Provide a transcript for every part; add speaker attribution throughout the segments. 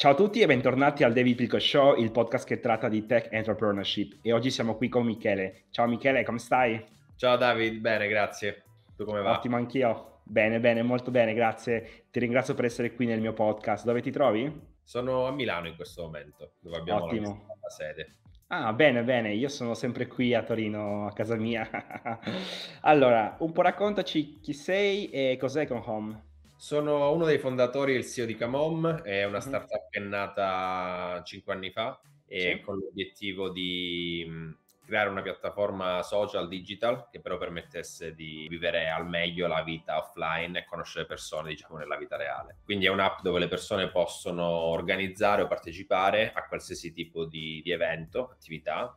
Speaker 1: Ciao a tutti e bentornati al David Pilco Show, il podcast che tratta di tech entrepreneurship. E oggi siamo qui con Michele. Ciao Michele, come stai?
Speaker 2: Ciao David, bene, grazie. Tu come va?
Speaker 1: Ottimo anch'io. Bene, bene, molto bene, grazie. Ti ringrazio per essere qui nel mio podcast. Dove ti trovi?
Speaker 2: Sono a Milano in questo momento, dove abbiamo
Speaker 1: Ottimo.
Speaker 2: la, la sede.
Speaker 1: Ah, bene, bene, io sono sempre qui a Torino, a casa mia. allora, un po' raccontaci chi sei e cos'è con Home.
Speaker 2: Sono uno dei fondatori e il CEO di Camom, è una startup che è nata cinque anni fa e
Speaker 1: Sì.
Speaker 2: con l'obiettivo di creare una piattaforma social digital che però permettesse di vivere al meglio la vita offline e conoscere persone, diciamo, nella vita reale. Quindi è un'app dove le persone possono organizzare o partecipare a qualsiasi tipo di, di evento, attività,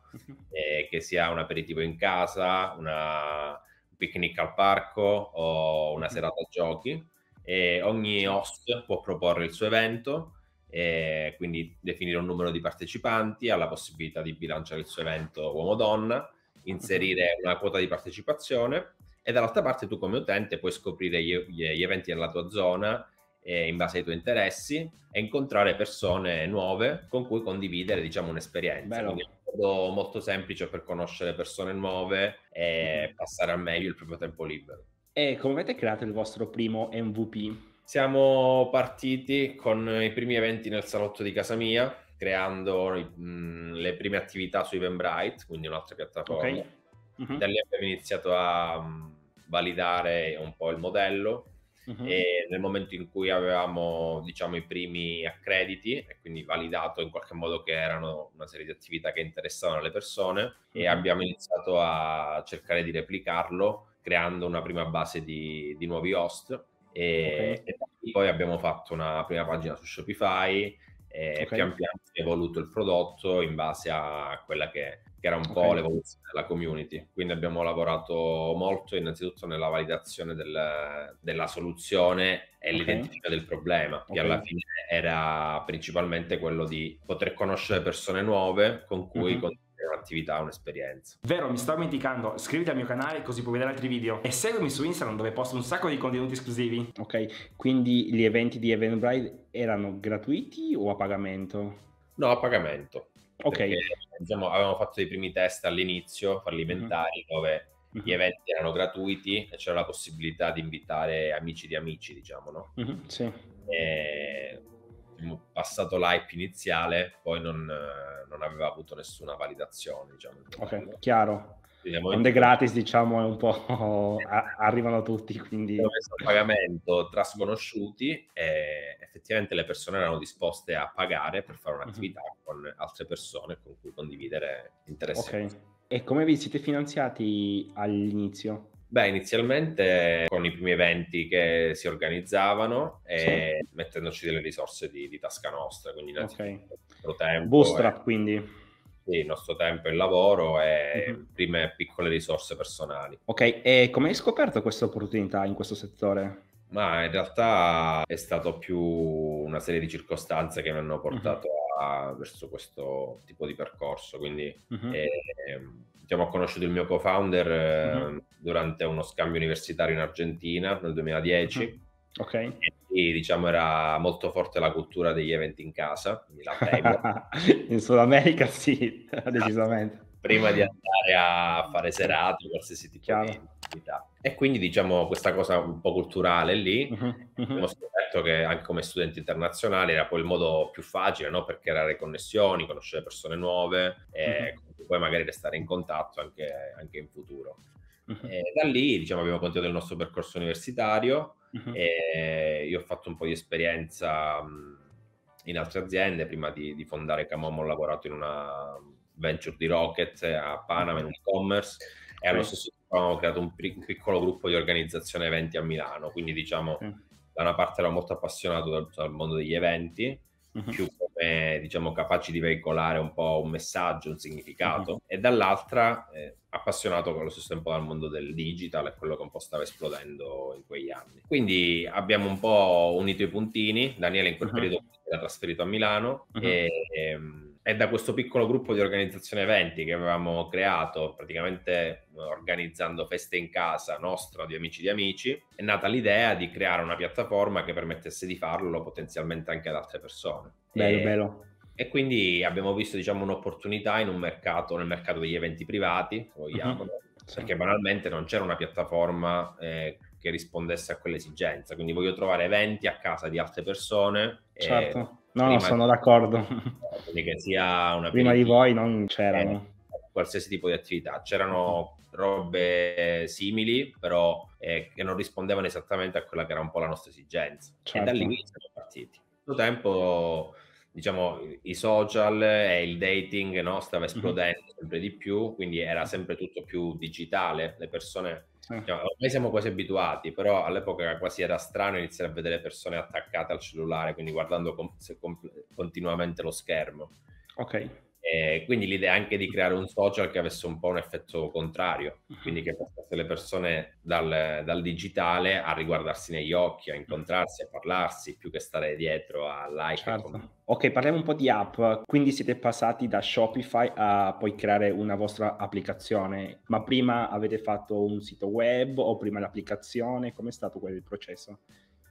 Speaker 2: eh, che sia un aperitivo in casa, una- un picnic al parco o una serata a giochi e ogni host può proporre il suo evento quindi definire un numero di partecipanti, ha la possibilità di bilanciare il suo evento uomo-donna, inserire una quota di partecipazione e dall'altra parte tu come utente puoi scoprire gli, gli- eventi nella tua zona eh, in base ai tuoi interessi e incontrare persone nuove con cui condividere diciamo un'esperienza.
Speaker 1: Bello.
Speaker 2: Quindi è un modo molto semplice per conoscere persone nuove e passare al meglio il proprio tempo libero.
Speaker 1: E come avete creato il vostro primo MVP?
Speaker 2: Siamo partiti con i primi eventi nel salotto di casa mia, creando mh, le prime attività su Eventbrite, quindi un'altra piattaforma.
Speaker 1: Ok. Mhm,
Speaker 2: Da lì abbiamo iniziato a mh, validare un po' il modello
Speaker 1: mhm.
Speaker 2: e nel momento in cui avevamo, diciamo, i primi accrediti e quindi validato in qualche modo che erano una serie di attività che interessavano le persone e
Speaker 1: Mhm.
Speaker 2: abbiamo iniziato a cercare di replicarlo creando una prima base di, di nuovi host e,
Speaker 1: Ok.
Speaker 2: e poi abbiamo fatto una prima pagina su Shopify e
Speaker 1: Ok.
Speaker 2: pian piano si è evoluto il prodotto in base a quella che, che era un po'
Speaker 1: Ok.
Speaker 2: l'evoluzione della community. Quindi abbiamo lavorato molto innanzitutto nella validazione del- della soluzione e l'identifica del problema, che alla fine era principalmente quello di poter conoscere persone nuove con cui
Speaker 1: Mhm.
Speaker 2: Condividere un'attività, un'esperienza.
Speaker 1: Vero, mi stavo dimenticando, iscriviti al mio canale così puoi vedere altri video e seguimi su Instagram dove posto un sacco di contenuti esclusivi. Ok, quindi gli eventi di Eventbrite erano gratuiti o a pagamento?
Speaker 2: No, a pagamento.
Speaker 1: Ok.
Speaker 2: Perché, diciamo, avevamo fatto i primi test all'inizio fallimentari dove
Speaker 1: Mhm,
Speaker 2: gli eventi erano gratuiti e c'era la possibilità di invitare amici di amici, diciamo, no?
Speaker 1: mhm, Sì.
Speaker 2: E, diciamo, passato l'hype iniziale, poi non, eh, non aveva avuto nessuna validazione, diciamo.
Speaker 1: Ok, chiaro.
Speaker 2: Cui
Speaker 1: gratis, diciamo, è un po' arrivano tutti, quindi...
Speaker 2: pagamento tra sconosciuti e effettivamente le persone erano disposte a pagare per fare un'attività con altre persone con cui condividere interessi.
Speaker 1: Ok. E come vi siete finanziati all'inizio?
Speaker 2: Beh, inizialmente con i primi eventi che si organizzavano e mettendoci delle risorse di, di tasca nostra, quindi innanzitutto il nostro tempo,
Speaker 1: Bootstrap,
Speaker 2: e-
Speaker 1: quindi.
Speaker 2: sì, il nostro tempo e il lavoro e
Speaker 1: Mhm.
Speaker 2: prime piccole risorse personali.
Speaker 1: Ok, e come hai scoperto questa opportunità in questo settore?
Speaker 2: Ma in realtà è stato più una serie di circostanze che mi hanno portato a- verso questo tipo di percorso. Quindi
Speaker 1: Mhm.
Speaker 2: ehm, diciamo, ho conosciuto il mio co-founder eh,
Speaker 1: Mhm.
Speaker 2: durante uno scambio universitario in Argentina nel 2010.
Speaker 1: Mhm. Ok.
Speaker 2: E lì, diciamo, era molto forte la cultura degli eventi in casa.
Speaker 1: In Sud America sì, decisamente.
Speaker 2: Prima di andare a fare serate, qualsiasi tipo
Speaker 1: Chiaro.
Speaker 2: di attività. E quindi diciamo questa cosa un po' culturale lì,
Speaker 1: mhm.
Speaker 2: abbiamo scoperto che anche come studenti internazionali era poi il modo più facile, no? Per creare connessioni, conoscere persone nuove e poi magari restare in contatto anche, anche in futuro. Da lì diciamo abbiamo continuato il nostro percorso universitario e io ho fatto un po' di esperienza in altre aziende. Prima di, di fondare Camom ho lavorato in una venture di Rocket a Panama in e-commerce e allo stesso tempo abbiamo creato un, pri- un piccolo gruppo di organizzazione eventi a Milano. Quindi diciamo
Speaker 1: Sì.
Speaker 2: da una parte ero molto appassionato dal, dal mondo degli eventi,
Speaker 1: Mhm.
Speaker 2: più come diciamo capaci di veicolare un po' un messaggio, un significato,
Speaker 1: Mhm.
Speaker 2: e dall'altra eh, appassionato allo stesso tempo dal mondo del digital e quello che un po' stava esplodendo in quegli anni. Quindi abbiamo un po' unito i puntini, Daniele in quel
Speaker 1: Mhm.
Speaker 2: periodo era trasferito a Milano
Speaker 1: Mhm.
Speaker 2: e ehm, è da questo piccolo gruppo di organizzazione eventi che avevamo creato, praticamente organizzando feste in casa nostra, di amici di amici, è nata l'idea di creare una piattaforma che permettesse di farlo potenzialmente anche ad altre persone.
Speaker 1: Bello, e, bello.
Speaker 2: E quindi abbiamo visto, diciamo, un'opportunità in un mercato, nel mercato degli eventi privati, vogliamo, uh-huh. perché banalmente non c'era una piattaforma eh, che rispondesse a quell'esigenza. Quindi voglio trovare eventi a casa di altre persone.
Speaker 1: Certo No, no, sono d'accordo.
Speaker 2: Quindi che sia una
Speaker 1: Prima di voi non c'erano.
Speaker 2: Eh, qualsiasi tipo di attività. C'erano robe simili, però eh, che non rispondevano esattamente a quella che era un po' la nostra esigenza. Certo. E da lì siamo partiti. Nel tempo, diciamo, i social e il dating no, stava esplodendo mm-hmm. sempre di più, quindi era sempre tutto più digitale. Le persone eh. Cioè, ormai siamo quasi abituati, però all'epoca quasi era strano iniziare a vedere persone attaccate al cellulare, quindi guardando com- com- continuamente lo schermo.
Speaker 1: Ok.
Speaker 2: E quindi l'idea anche di creare un social che avesse un po' un effetto contrario, quindi che portasse le persone dal, dal, digitale a riguardarsi negli occhi, a incontrarsi, a parlarsi, più che stare dietro a like.
Speaker 1: Certo. Ok, parliamo un po' di app. Quindi siete passati da Shopify a poi creare una vostra applicazione, ma prima avete fatto un sito web o prima l'applicazione? Com'è stato quel processo?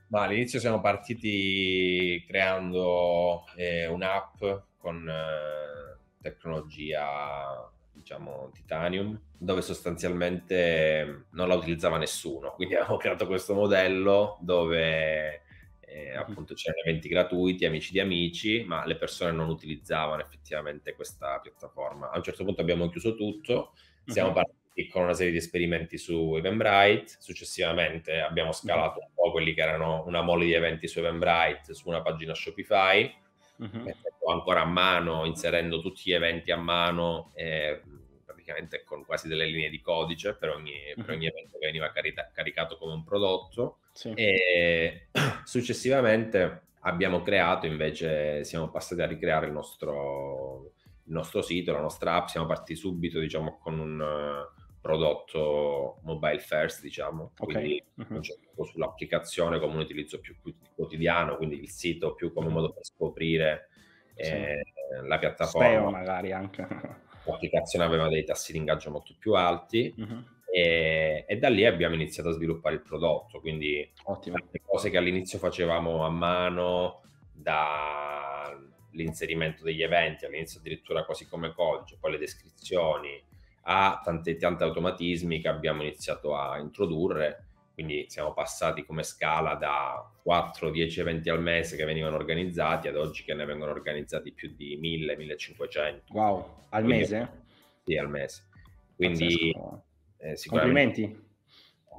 Speaker 2: Ma all'inizio siamo partiti creando eh, un'app con... Eh, tecnologia diciamo titanium dove sostanzialmente non la utilizzava nessuno quindi abbiamo creato questo modello dove eh, appunto c'erano eventi gratuiti amici di amici ma le persone non utilizzavano effettivamente questa piattaforma a un certo punto abbiamo chiuso tutto siamo uh-huh. partiti con una serie di esperimenti su Eventbrite successivamente abbiamo scalato uh-huh. un po' quelli che erano una mole di eventi su Eventbrite su una pagina Shopify uh-huh. ancora a mano, inserendo tutti gli eventi a mano, eh, praticamente con quasi delle linee di codice per ogni, uh-huh. per ogni evento che veniva carita- caricato come un prodotto. Sì. E successivamente abbiamo creato invece, siamo passati a ricreare il nostro, il nostro sito, la nostra app, siamo partiti subito diciamo con un prodotto mobile first, diciamo, okay. quindi uh-huh. sull'applicazione come un utilizzo più quotidiano, quindi il sito più come modo per scoprire eh, sì. la piattaforma.
Speaker 1: Speo magari anche.
Speaker 2: L'applicazione aveva dei tassi di ingaggio molto più alti uh-huh. e, e, da lì abbiamo iniziato a sviluppare il prodotto, quindi
Speaker 1: Ottimo.
Speaker 2: le cose che all'inizio facevamo a mano, dall'inserimento degli eventi, all'inizio addirittura quasi come codice, poi le descrizioni, a tanti, tanti automatismi che abbiamo iniziato a introdurre. Quindi siamo passati come scala da 4-10 eventi al mese che venivano organizzati ad oggi che ne vengono organizzati più di 1000-1500.
Speaker 1: Wow, al Quindi, mese?
Speaker 2: Sì, al mese. Quindi
Speaker 1: eh, Complimenti.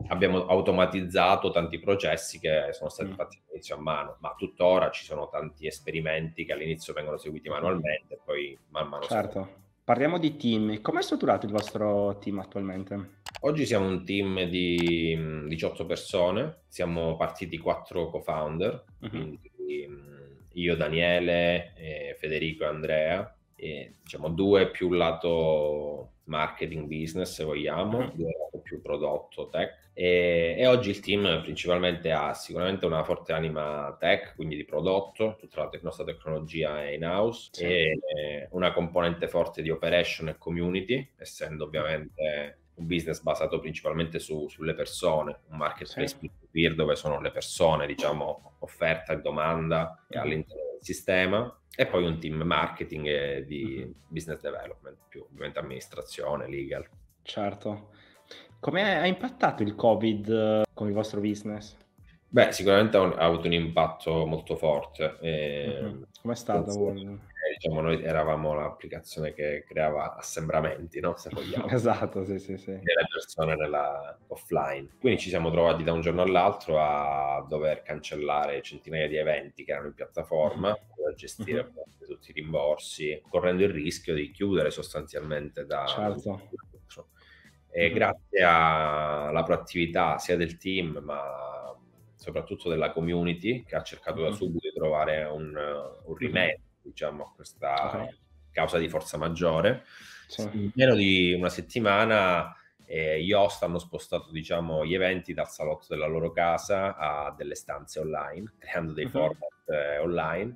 Speaker 2: Abbiamo automatizzato tanti processi che sono stati mm. fatti all'inizio a mano, ma tuttora ci sono tanti esperimenti che all'inizio vengono seguiti manualmente e poi man mano
Speaker 1: certo. Parliamo di team. Come è strutturato il vostro team attualmente?
Speaker 2: Oggi siamo un team di 18 persone, siamo partiti quattro co-founder, uh-huh. quindi io, Daniele, Federico e Andrea, e, diciamo due più lato marketing business se vogliamo, uh-huh. due più prodotto tech e, e, oggi il team principalmente ha sicuramente una forte anima tech, quindi di prodotto, tutta la te- nostra tecnologia è in house sì. e una componente forte di operation e community, essendo ovviamente un business basato principalmente su, sulle persone, un marketplace sì. peer dove sono le persone, diciamo, offerta e domanda mm. all'interno del sistema e poi un team marketing e di mm-hmm. business development, più ovviamente amministrazione, legal.
Speaker 1: Certo. Come ha impattato il Covid eh, con il vostro business?
Speaker 2: Beh, sicuramente ha, avuto un impatto molto forte.
Speaker 1: E, uh-huh. Com'è stato?
Speaker 2: Diciamo, noi eravamo l'applicazione che creava assembramenti, no? Se vogliamo.
Speaker 1: esatto, sì, sì, sì.
Speaker 2: Delle persone nella offline. Quindi ci siamo trovati da un giorno all'altro a dover cancellare centinaia di eventi che erano in piattaforma, uh-huh. a gestire uh-huh. tutti i rimborsi, correndo il rischio di chiudere sostanzialmente da...
Speaker 1: Certo
Speaker 2: e mm-hmm. grazie alla proattività sia del team, ma soprattutto della community, che ha cercato da subito di trovare un, un rimedio diciamo, a questa okay. causa di forza maggiore. Sì. In meno di una settimana eh, gli host hanno spostato diciamo, gli eventi dal salotto della loro casa a delle stanze online, creando dei uh-huh. format eh, online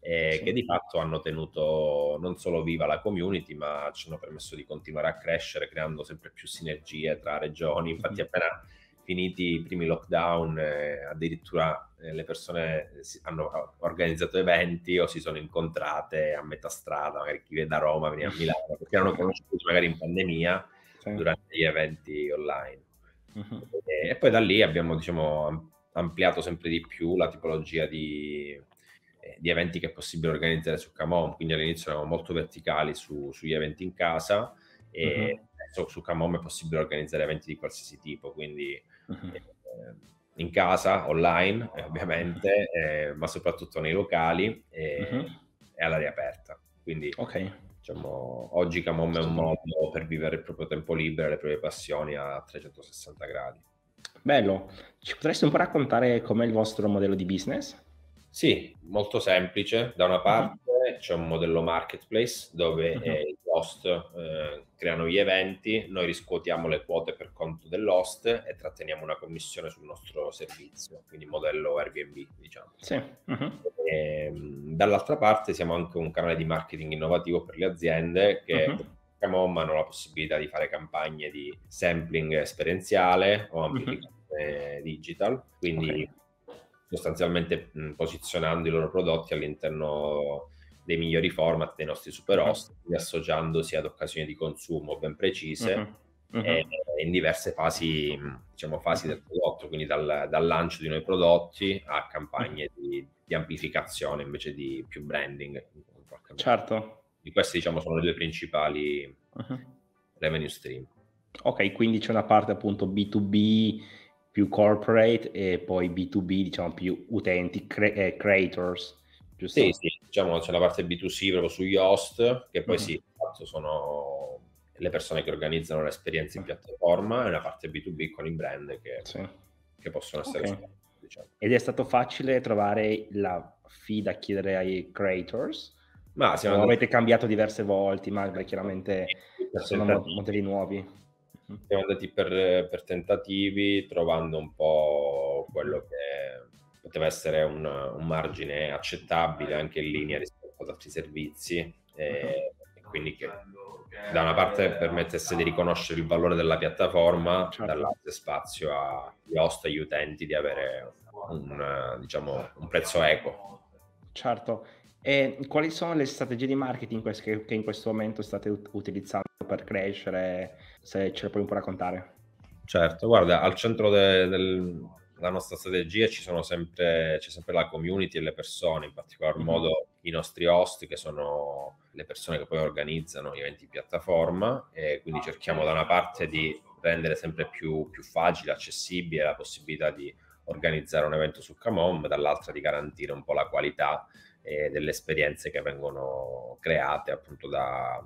Speaker 2: eh, sì. che di fatto hanno tenuto non solo viva la community, ma ci hanno permesso di continuare a crescere creando sempre più sinergie tra regioni. Infatti, appena finiti i primi lockdown, eh, addirittura eh, le persone hanno organizzato eventi o si sono incontrate a metà strada, magari chi viene da Roma veniva a Milano, perché erano conosciuti magari in pandemia sì. durante gli eventi online. Uh-huh. E, e, poi da lì abbiamo diciamo, ampliato sempre di più la tipologia di, eh, di eventi che è possibile organizzare su Camon, quindi all'inizio eravamo molto verticali su, sugli eventi in casa e uh-huh. adesso su Camon è possibile organizzare eventi di qualsiasi tipo, quindi uh-huh. eh, in casa, online eh, ovviamente, eh, ma soprattutto nei locali e, uh-huh. e all'aria aperta. Quindi okay. diciamo, oggi Camon è un modo per vivere il proprio tempo libero e le proprie passioni a 360 gradi.
Speaker 1: Bello, ci potresti un po' raccontare com'è il vostro modello di business?
Speaker 2: Sì, molto semplice. Da una parte uh-huh. c'è un modello marketplace dove uh-huh. eh, i host eh, creano gli eventi, noi riscuotiamo le quote per conto dell'host e tratteniamo una commissione sul nostro servizio, quindi modello Airbnb, diciamo. Sì. E, ehm, dall'altra parte siamo anche un canale di marketing innovativo per le aziende che uh-huh. hanno la possibilità di fare campagne di sampling esperienziale o amplificazione uh-huh. digital, quindi okay sostanzialmente mh, posizionando i loro prodotti all'interno dei migliori format dei nostri super host, uh-huh. associandosi ad occasioni di consumo ben precise uh-huh. Uh-huh. E, in diverse fasi, diciamo, fasi del prodotto, quindi dal, dal, lancio di nuovi prodotti a campagne di, di amplificazione invece di più branding.
Speaker 1: Certo.
Speaker 2: Di queste diciamo sono le due principali revenue stream.
Speaker 1: Ok, quindi c'è una parte appunto B2B più corporate e poi B2B, diciamo più utenti, cre- eh, creators.
Speaker 2: Giusto? Sì, sì, diciamo c'è la parte B2C proprio sugli host, che poi mm-hmm. sì, sono le persone che organizzano l'esperienza in piattaforma, e una parte B2B con i brand che, sì. che possono essere okay.
Speaker 1: Diciamo. Ed è stato facile trovare la fee da chiedere ai creators? Ma siamo andati... avete cambiato diverse volte, ma chiaramente sono modelli nuovi.
Speaker 2: Siamo andati per, per, tentativi, trovando un po' quello che poteva essere un, un, margine accettabile anche in linea rispetto ad altri servizi. E, uh-huh. quindi che da una parte permettesse di riconoscere il valore della piattaforma, certo. dall'altra spazio agli host e agli utenti di avere un, diciamo, un prezzo equo.
Speaker 1: Certo. E quali sono le strategie di marketing che, in questo momento state utilizzando per crescere? Se ce le puoi un po' raccontare.
Speaker 2: Certo, guarda, al centro de, del, della nostra strategia ci sono sempre, c'è sempre la community e le persone, in particolar modo i nostri host, che sono le persone che poi organizzano gli eventi in piattaforma, e quindi cerchiamo da una parte di rendere sempre più, più facile, accessibile la possibilità di organizzare un evento su Camom, dall'altra di garantire un po' la qualità eh, delle esperienze che vengono create appunto da,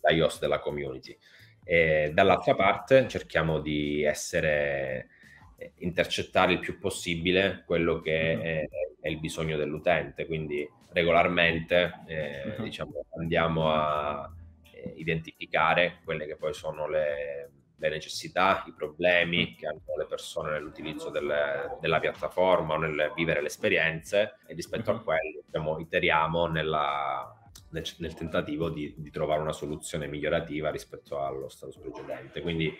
Speaker 2: dagli host della community. E dall'altra parte cerchiamo di essere eh, intercettare il più possibile quello che mm-hmm. è, è il bisogno dell'utente, quindi regolarmente eh, mm-hmm. diciamo, andiamo a eh, identificare quelle che poi sono le, le necessità, i problemi che hanno le persone nell'utilizzo delle, della piattaforma o nel vivere le esperienze e rispetto a mhm. quello diciamo, iteriamo nella, nel, nel, tentativo di, di, trovare una soluzione migliorativa rispetto allo stato precedente. Quindi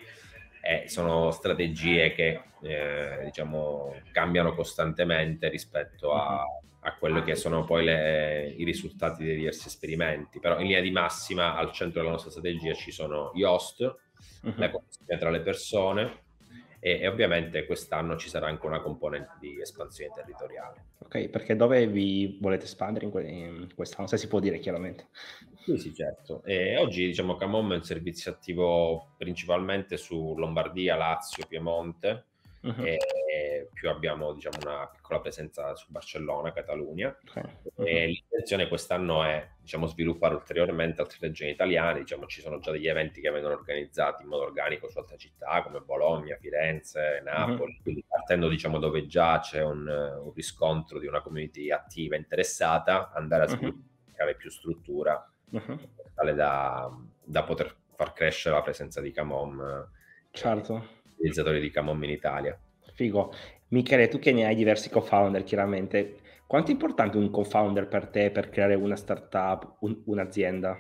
Speaker 2: eh, sono strategie che eh, diciamo, cambiano costantemente rispetto a, mhm. a quello che sono poi le, i risultati dei diversi esperimenti. Però in linea di massima al centro della nostra strategia ci sono gli host, uh-huh. la connessione tra le persone e, e, ovviamente quest'anno ci sarà anche una componente di espansione territoriale.
Speaker 1: Ok, perché dove vi volete espandere in, que- in quest'anno? Se si può dire chiaramente.
Speaker 2: Sì, sì, certo. E oggi diciamo che Camom è un servizio attivo principalmente su Lombardia, Lazio, Piemonte, uh-huh. e più abbiamo diciamo, una piccola presenza su Barcellona. Okay. Uh-huh. E l'intenzione quest'anno è diciamo, sviluppare ulteriormente altre regioni italiane. Diciamo, ci sono già degli eventi che vengono organizzati in modo organico su altre città come Bologna, Firenze, Napoli. Uh-huh. Quindi partendo diciamo, dove già c'è un, un, riscontro di una community attiva interessata, andare a sviluppare più struttura tale da, da poter far crescere la presenza di Camom.
Speaker 1: Certo
Speaker 2: utilizzatori di Camom in Italia.
Speaker 1: Figo. Michele, tu che ne hai diversi co-founder, chiaramente, Quanto è importante un co-founder per te per creare una startup, un, un'azienda?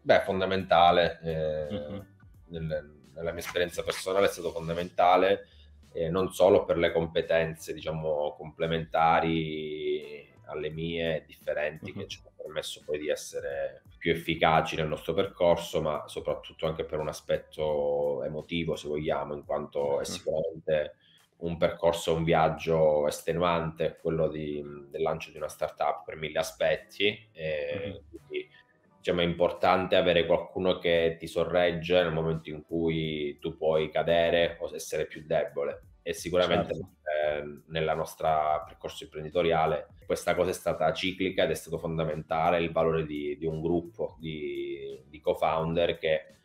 Speaker 2: Beh, fondamentale. Eh, uh-huh. nel, nella mia esperienza personale è stato fondamentale eh, non solo per le competenze, diciamo, complementari alle mie, differenti, uh-huh. che ci hanno permesso poi di essere più efficaci nel nostro percorso, ma soprattutto anche per un aspetto emotivo, se vogliamo, in quanto è sicuramente un percorso, un viaggio estenuante, quello di, del lancio di una startup per mille aspetti. E uh-huh. quindi, diciamo, è importante avere qualcuno che ti sorregge nel momento in cui tu puoi cadere o essere più debole. E sicuramente certo. eh, nella nostra percorso imprenditoriale questa cosa è stata ciclica ed è stato fondamentale il valore di, di un gruppo di, di co-founder che,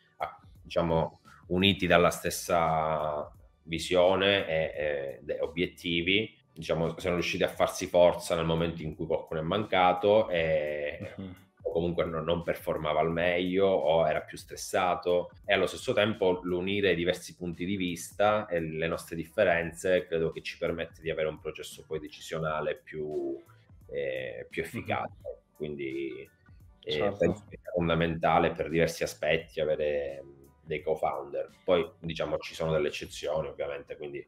Speaker 2: diciamo, uniti dalla stessa visione e, e obiettivi, diciamo, siamo riusciti a farsi forza nel momento in cui qualcuno è mancato e uh-huh. O comunque non, non, performava al meglio o era più stressato e allo stesso tempo l'unire diversi punti di vista e le nostre differenze credo che ci permette di avere un processo poi decisionale più, eh, più efficace. Uh-huh. Quindi eh, certo. che sia fondamentale per diversi aspetti avere dei co-founder. Poi diciamo ci sono delle eccezioni ovviamente, quindi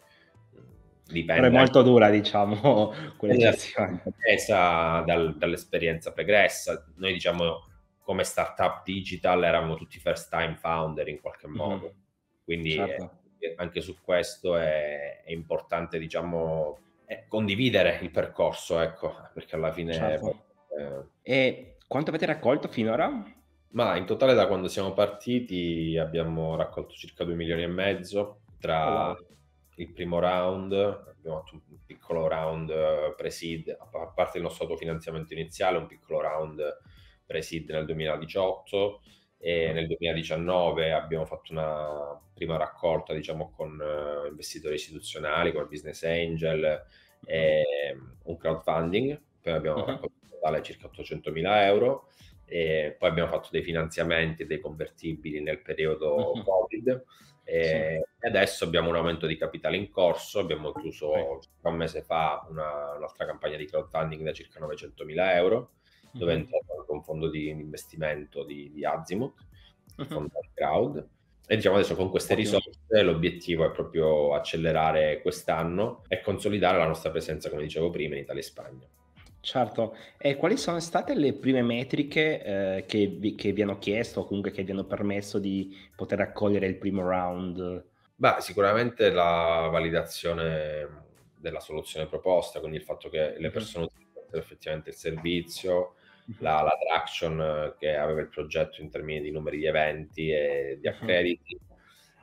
Speaker 1: dipende. Però è molto dura diciamo quell'eccezione.
Speaker 2: Presa dal, dall'esperienza pregressa. Noi diciamo come startup digital eravamo tutti first time founder in qualche mhm. modo. Mm-hmm. Quindi certo. eh, anche su questo è, è importante diciamo è condividere il percorso, ecco, perché alla fine... Certo.
Speaker 1: Eh... E quanto avete raccolto finora?
Speaker 2: Ma in totale da quando siamo partiti abbiamo raccolto circa 2 milioni e mezzo tra oh. Il primo round, abbiamo fatto un piccolo round eh, pre-seed, a parte il nostro autofinanziamento iniziale, un piccolo round pre-seed nel 2018 e nel 2019 abbiamo fatto una prima raccolta diciamo con uh, investitori istituzionali come business angel e un crowdfunding poi abbiamo uh-huh. raccolto in totale circa 800 mila euro e poi abbiamo fatto dei finanziamenti, dei convertibili nel periodo uh-huh. Covid e, sì. adesso abbiamo un aumento di capitale in corso, abbiamo chiuso okay. un mese fa una, un'altra campagna di crowdfunding da circa 900 mila euro uh-huh. dove è entrato anche un fondo di investimento di, di Azimut, uh-huh. fondo crowd e diciamo adesso con queste risorse l'obiettivo è proprio accelerare quest'anno e consolidare la nostra presenza, come dicevo prima, in Italia e Spagna.
Speaker 1: Certo, e quali sono state le prime metriche eh, che, vi, che vi hanno chiesto o comunque che vi hanno permesso di poter raccogliere il primo round?
Speaker 2: Beh, sicuramente la validazione della soluzione proposta, quindi il fatto che le persone utilizzano effettivamente il servizio, la, la, traction che aveva il progetto in termini di numeri di eventi e di accrediti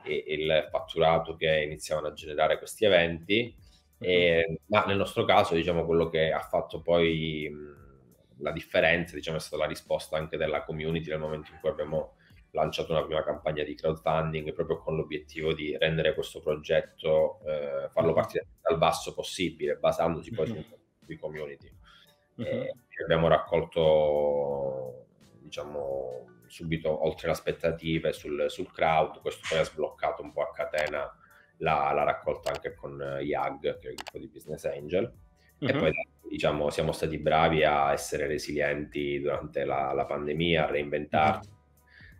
Speaker 2: e il fatturato che iniziavano a generare questi eventi e, ma nel nostro caso, diciamo, quello che ha fatto poi mh, la differenza, diciamo, è stata la risposta anche della community nel momento in cui abbiamo lanciato una prima campagna di crowdfunding proprio con l'obiettivo di rendere questo progetto, eh, farlo partire dal basso possibile, basandosi poi uh-huh. sui community. Uh-huh. E abbiamo raccolto, diciamo, subito oltre le aspettative sul, sul crowd, questo poi ha sbloccato un po' a catena la, la raccolta anche con YAG, che è il gruppo di Business Angel. Uh-huh. E mhm. poi diciamo siamo stati bravi a essere resilienti durante la, la pandemia, a reinventarci uh-huh.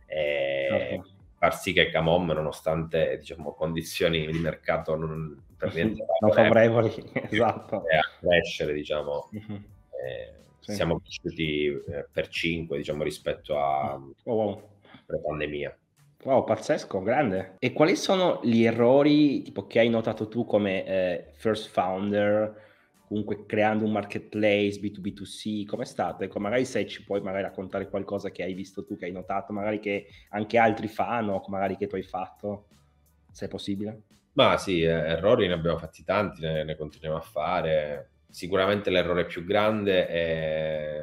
Speaker 2: e uh-huh. far sì che Camom, nonostante diciamo, condizioni di mercato non per niente
Speaker 1: non favorevoli, esatto.
Speaker 2: a crescere, diciamo. Eh, sì. Siamo cresciuti eh, per 5 diciamo, rispetto a oh, wow. pre-pandemia.
Speaker 1: Wow, pazzesco, grande. E quali sono gli errori tipo, che hai notato tu come eh, first founder, comunque creando un marketplace B2B2C? Com'è stato? Ecco, magari se ci puoi magari raccontare qualcosa che hai visto tu, che hai notato, magari che anche altri fanno, magari che tu hai fatto, se è possibile.
Speaker 2: Ma sì, eh, errori ne abbiamo fatti tanti, ne, ne continuiamo a fare. Sicuramente l'errore più grande è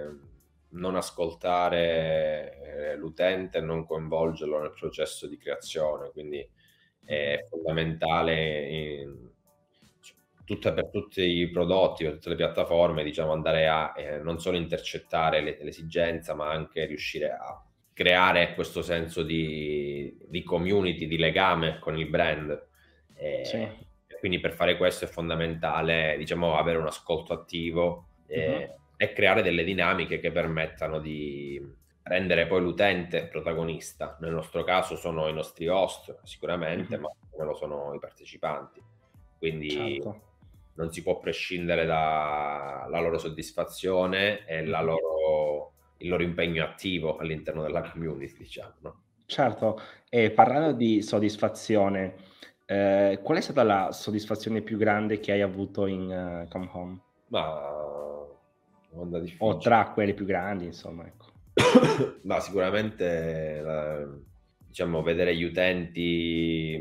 Speaker 2: non ascoltare eh, l'utente e non coinvolgerlo nel processo di creazione, quindi è fondamentale in, tutta, per tutti i prodotti, per tutte le piattaforme, diciamo, andare a eh, non solo intercettare le, l'esigenza, ma anche riuscire a creare questo senso di, di community, di legame con il brand. E, sì. Quindi per fare questo è fondamentale, diciamo, avere un ascolto attivo. E, uh-huh e creare delle dinamiche che permettano di rendere poi l'utente protagonista. Nel nostro caso sono i nostri host sicuramente, mm-hmm. ma come lo sono i partecipanti. Quindi certo. non si può prescindere dalla loro soddisfazione e mm-hmm. loro, il loro impegno attivo all'interno della community, diciamo. No?
Speaker 1: Certo, e parlando di soddisfazione, eh, qual è stata la soddisfazione più grande che hai avuto in uh, Come Home?
Speaker 2: Ma
Speaker 1: o tra quelle più grandi, insomma, ecco.
Speaker 2: Ma sicuramente la, diciamo, vedere gli utenti,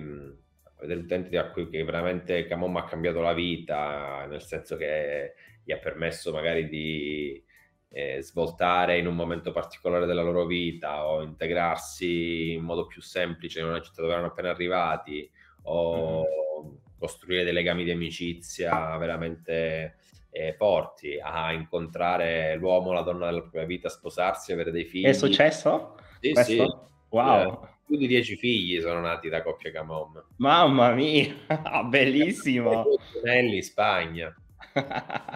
Speaker 2: vedere gli utenti a cui che veramente Camom ha cambiato la vita, nel senso che gli ha permesso magari di eh, svoltare in un momento particolare della loro vita o integrarsi in modo più semplice in una città dove erano appena arrivati o mm-hmm. costruire dei legami di amicizia veramente eh, porti a incontrare l'uomo, la donna della propria vita, sposarsi, avere dei figli.
Speaker 1: È successo?
Speaker 2: Sì,
Speaker 1: Questo?
Speaker 2: sì.
Speaker 1: Wow.
Speaker 2: Eh, più di dieci figli sono nati da coppia Camom.
Speaker 1: Mamma mia, bellissimo.
Speaker 2: in Spagna.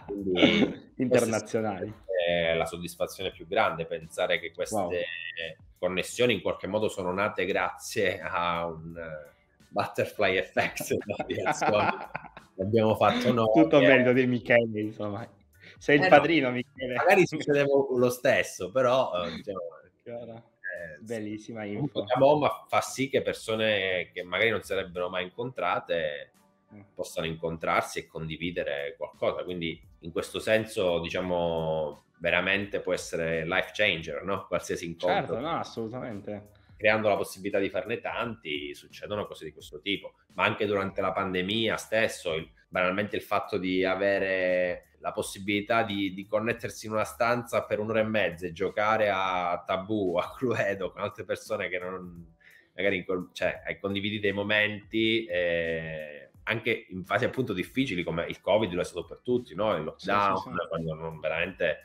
Speaker 1: Quindi, Internazionali.
Speaker 2: È la soddisfazione più grande pensare che queste wow. connessioni in qualche modo sono nate grazie a un butterfly effect l'abbiamo fatto noi.
Speaker 1: Tutto eh. merito di Michele, insomma. Sei il eh padrino, no, Michele.
Speaker 2: Magari succedeva lo stesso, però... Eh, diciamo,
Speaker 1: eh, Bellissima info.
Speaker 2: bomba fa sì che persone che magari non sarebbero mai incontrate mm. possano incontrarsi e condividere qualcosa. Quindi in questo senso, diciamo, veramente può essere life changer, no? Qualsiasi incontro.
Speaker 1: Certo, no, assolutamente
Speaker 2: creando la possibilità di farne tanti, succedono cose di questo tipo. Ma anche durante la pandemia stesso, il, banalmente il fatto di avere la possibilità di, di, connettersi in una stanza per un'ora e mezza e giocare a tabù, a Cluedo con altre persone che non magari cioè, condividi dei momenti eh, anche in fasi appunto difficili come il covid lo è stato per tutti, no? il lockdown, sì, sì, sì. quando non veramente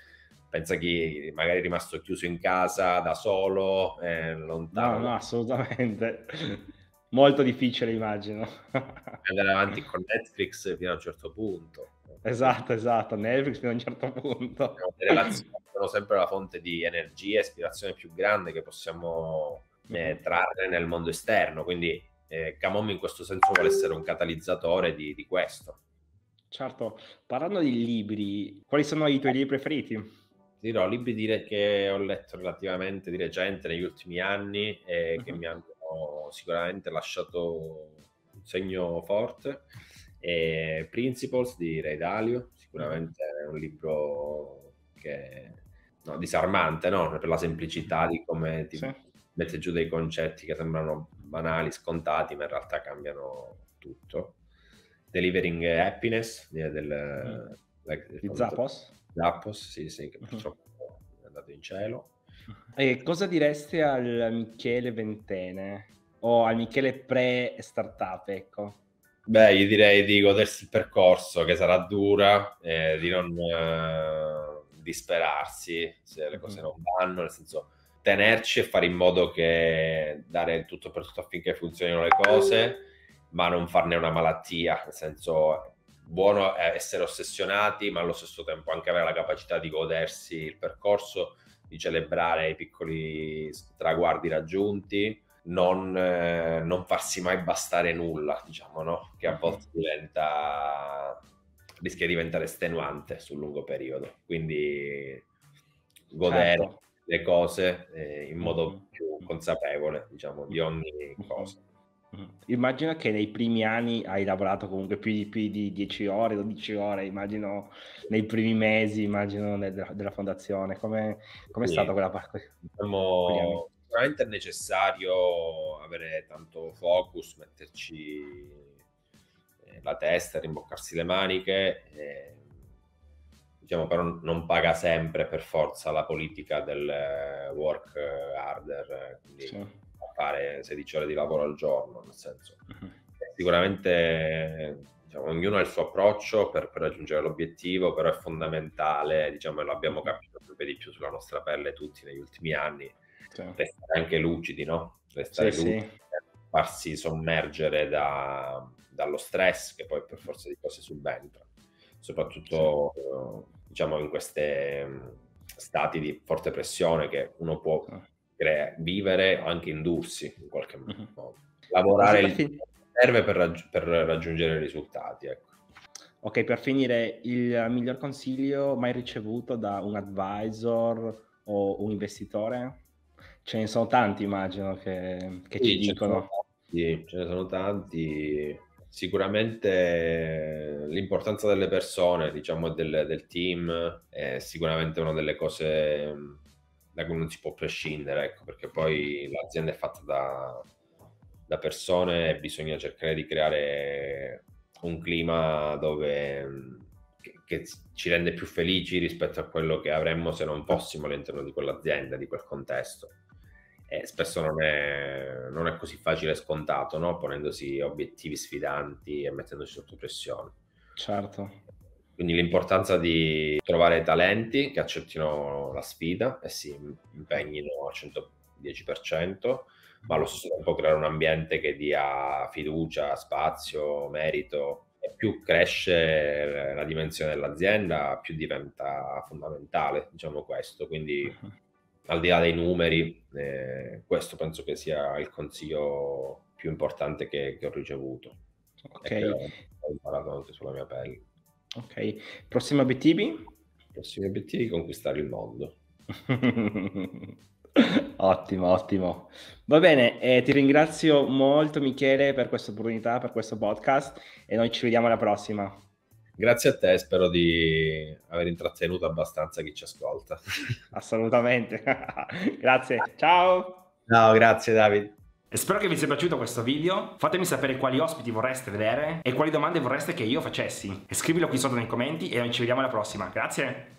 Speaker 2: pensa chi magari è rimasto chiuso in casa da solo, eh, lontano.
Speaker 1: No, no, assolutamente. Molto difficile, immagino.
Speaker 2: Andare avanti con Netflix fino a un certo punto.
Speaker 1: Esatto, esatto, Netflix fino a un certo punto.
Speaker 2: Le relazioni sono sempre la fonte di energia e ispirazione più grande che possiamo eh, mm-hmm. trarre nel mondo esterno, quindi eh, Camom in questo senso vuole essere un catalizzatore di, di questo.
Speaker 1: Certo, parlando di libri, quali sono i tuoi libri preferiti?
Speaker 2: Dirò libri dire che ho letto relativamente di recente negli ultimi anni e uh-huh. che mi hanno sicuramente lasciato un segno forte. E Principles di Ray Dalio, sicuramente è un libro che no, disarmante no? per la semplicità di come ti sì. mette giù dei concetti che sembrano banali, scontati, ma in realtà cambiano tutto. Delivering Happiness del, del,
Speaker 1: del, di Zappos
Speaker 2: Zappos, sì, sì, che purtroppo è andato in cielo.
Speaker 1: E cosa diresti al Michele Ventene o al Michele pre-startup, ecco?
Speaker 2: Beh, io direi di godersi il percorso, che sarà dura, eh, di non eh, disperarsi se le cose mm. non vanno, nel senso tenerci e fare in modo che dare tutto per tutto affinché funzionino le cose, ma non farne una malattia, nel senso buono essere ossessionati, ma allo stesso tempo anche avere la capacità di godersi il percorso, di celebrare i piccoli traguardi raggiunti, non, eh, non farsi mai bastare nulla, diciamo, no? Che a volte diventa rischia di diventare estenuante sul lungo periodo. Quindi godere certo. le cose eh, in modo più consapevole, diciamo, di ogni cosa.
Speaker 1: Immagino che nei primi anni hai lavorato comunque più di, più di 10 ore, 12 ore, immagino nei primi mesi, immagino della, della fondazione. Come è sì. stata quella parte?
Speaker 2: Diciamo, sicuramente è necessario avere tanto focus, metterci eh, la testa, rimboccarsi le maniche. E, diciamo, però non paga sempre per forza la politica del eh, work harder. Quindi, sì fare 16 ore di lavoro al giorno, nel senso uh-huh. sicuramente diciamo, ognuno ha il suo approccio per, per, raggiungere l'obiettivo, però è fondamentale, diciamo, e lo abbiamo capito sempre di più sulla nostra pelle tutti negli ultimi anni, sì. restare anche lucidi, no? Restare sì, lucidi, sì. farsi sommergere da, dallo stress che poi per forza di cose subentra. soprattutto sì. diciamo in questi stati di forte pressione che uno può crea- vivere o anche indursi in qualche mm-hmm. modo. Lavorare il fin- serve per, raggi- per raggiungere i risultati. Ecco.
Speaker 1: Ok, per finire, il miglior consiglio mai ricevuto da un advisor o un investitore? Ce ne sono tanti, immagino, che, che sì, ci dicono.
Speaker 2: Sì, ce ne sono tanti. Sicuramente l'importanza delle persone, diciamo, del, del team è sicuramente una delle cose da cui non si può prescindere, ecco, perché poi l'azienda è fatta da, da persone e bisogna cercare di creare un clima dove che, che, ci rende più felici rispetto a quello che avremmo se non fossimo all'interno di quell'azienda, di quel contesto. E spesso non è, non è così facile e scontato, no? ponendosi obiettivi sfidanti e mettendosi sotto pressione.
Speaker 1: Certo.
Speaker 2: Quindi l'importanza di trovare talenti che accettino la sfida e si impegnino al 110%, ma allo stesso tempo creare un ambiente che dia fiducia, spazio, merito. E più cresce la dimensione dell'azienda, più diventa fondamentale, diciamo questo. Quindi uh-huh. al di là dei numeri, eh, questo penso che sia il consiglio più importante che, che ho ricevuto.
Speaker 1: Ok.
Speaker 2: Ho imparato anche sulla mia pelle.
Speaker 1: Ok, prossimi obiettivi?
Speaker 2: Prossimi obiettivi, conquistare il mondo.
Speaker 1: ottimo, ottimo. Va bene, eh, ti ringrazio molto Michele per questa opportunità, per questo podcast e noi ci vediamo alla prossima.
Speaker 2: Grazie a te, spero di aver intrattenuto abbastanza chi ci ascolta.
Speaker 1: Assolutamente. grazie, ciao.
Speaker 2: Ciao, grazie David.
Speaker 1: Spero che vi sia piaciuto questo video, fatemi sapere quali ospiti vorreste vedere e quali domande vorreste che io facessi. E scrivilo qui sotto nei commenti e noi ci vediamo alla prossima. Grazie!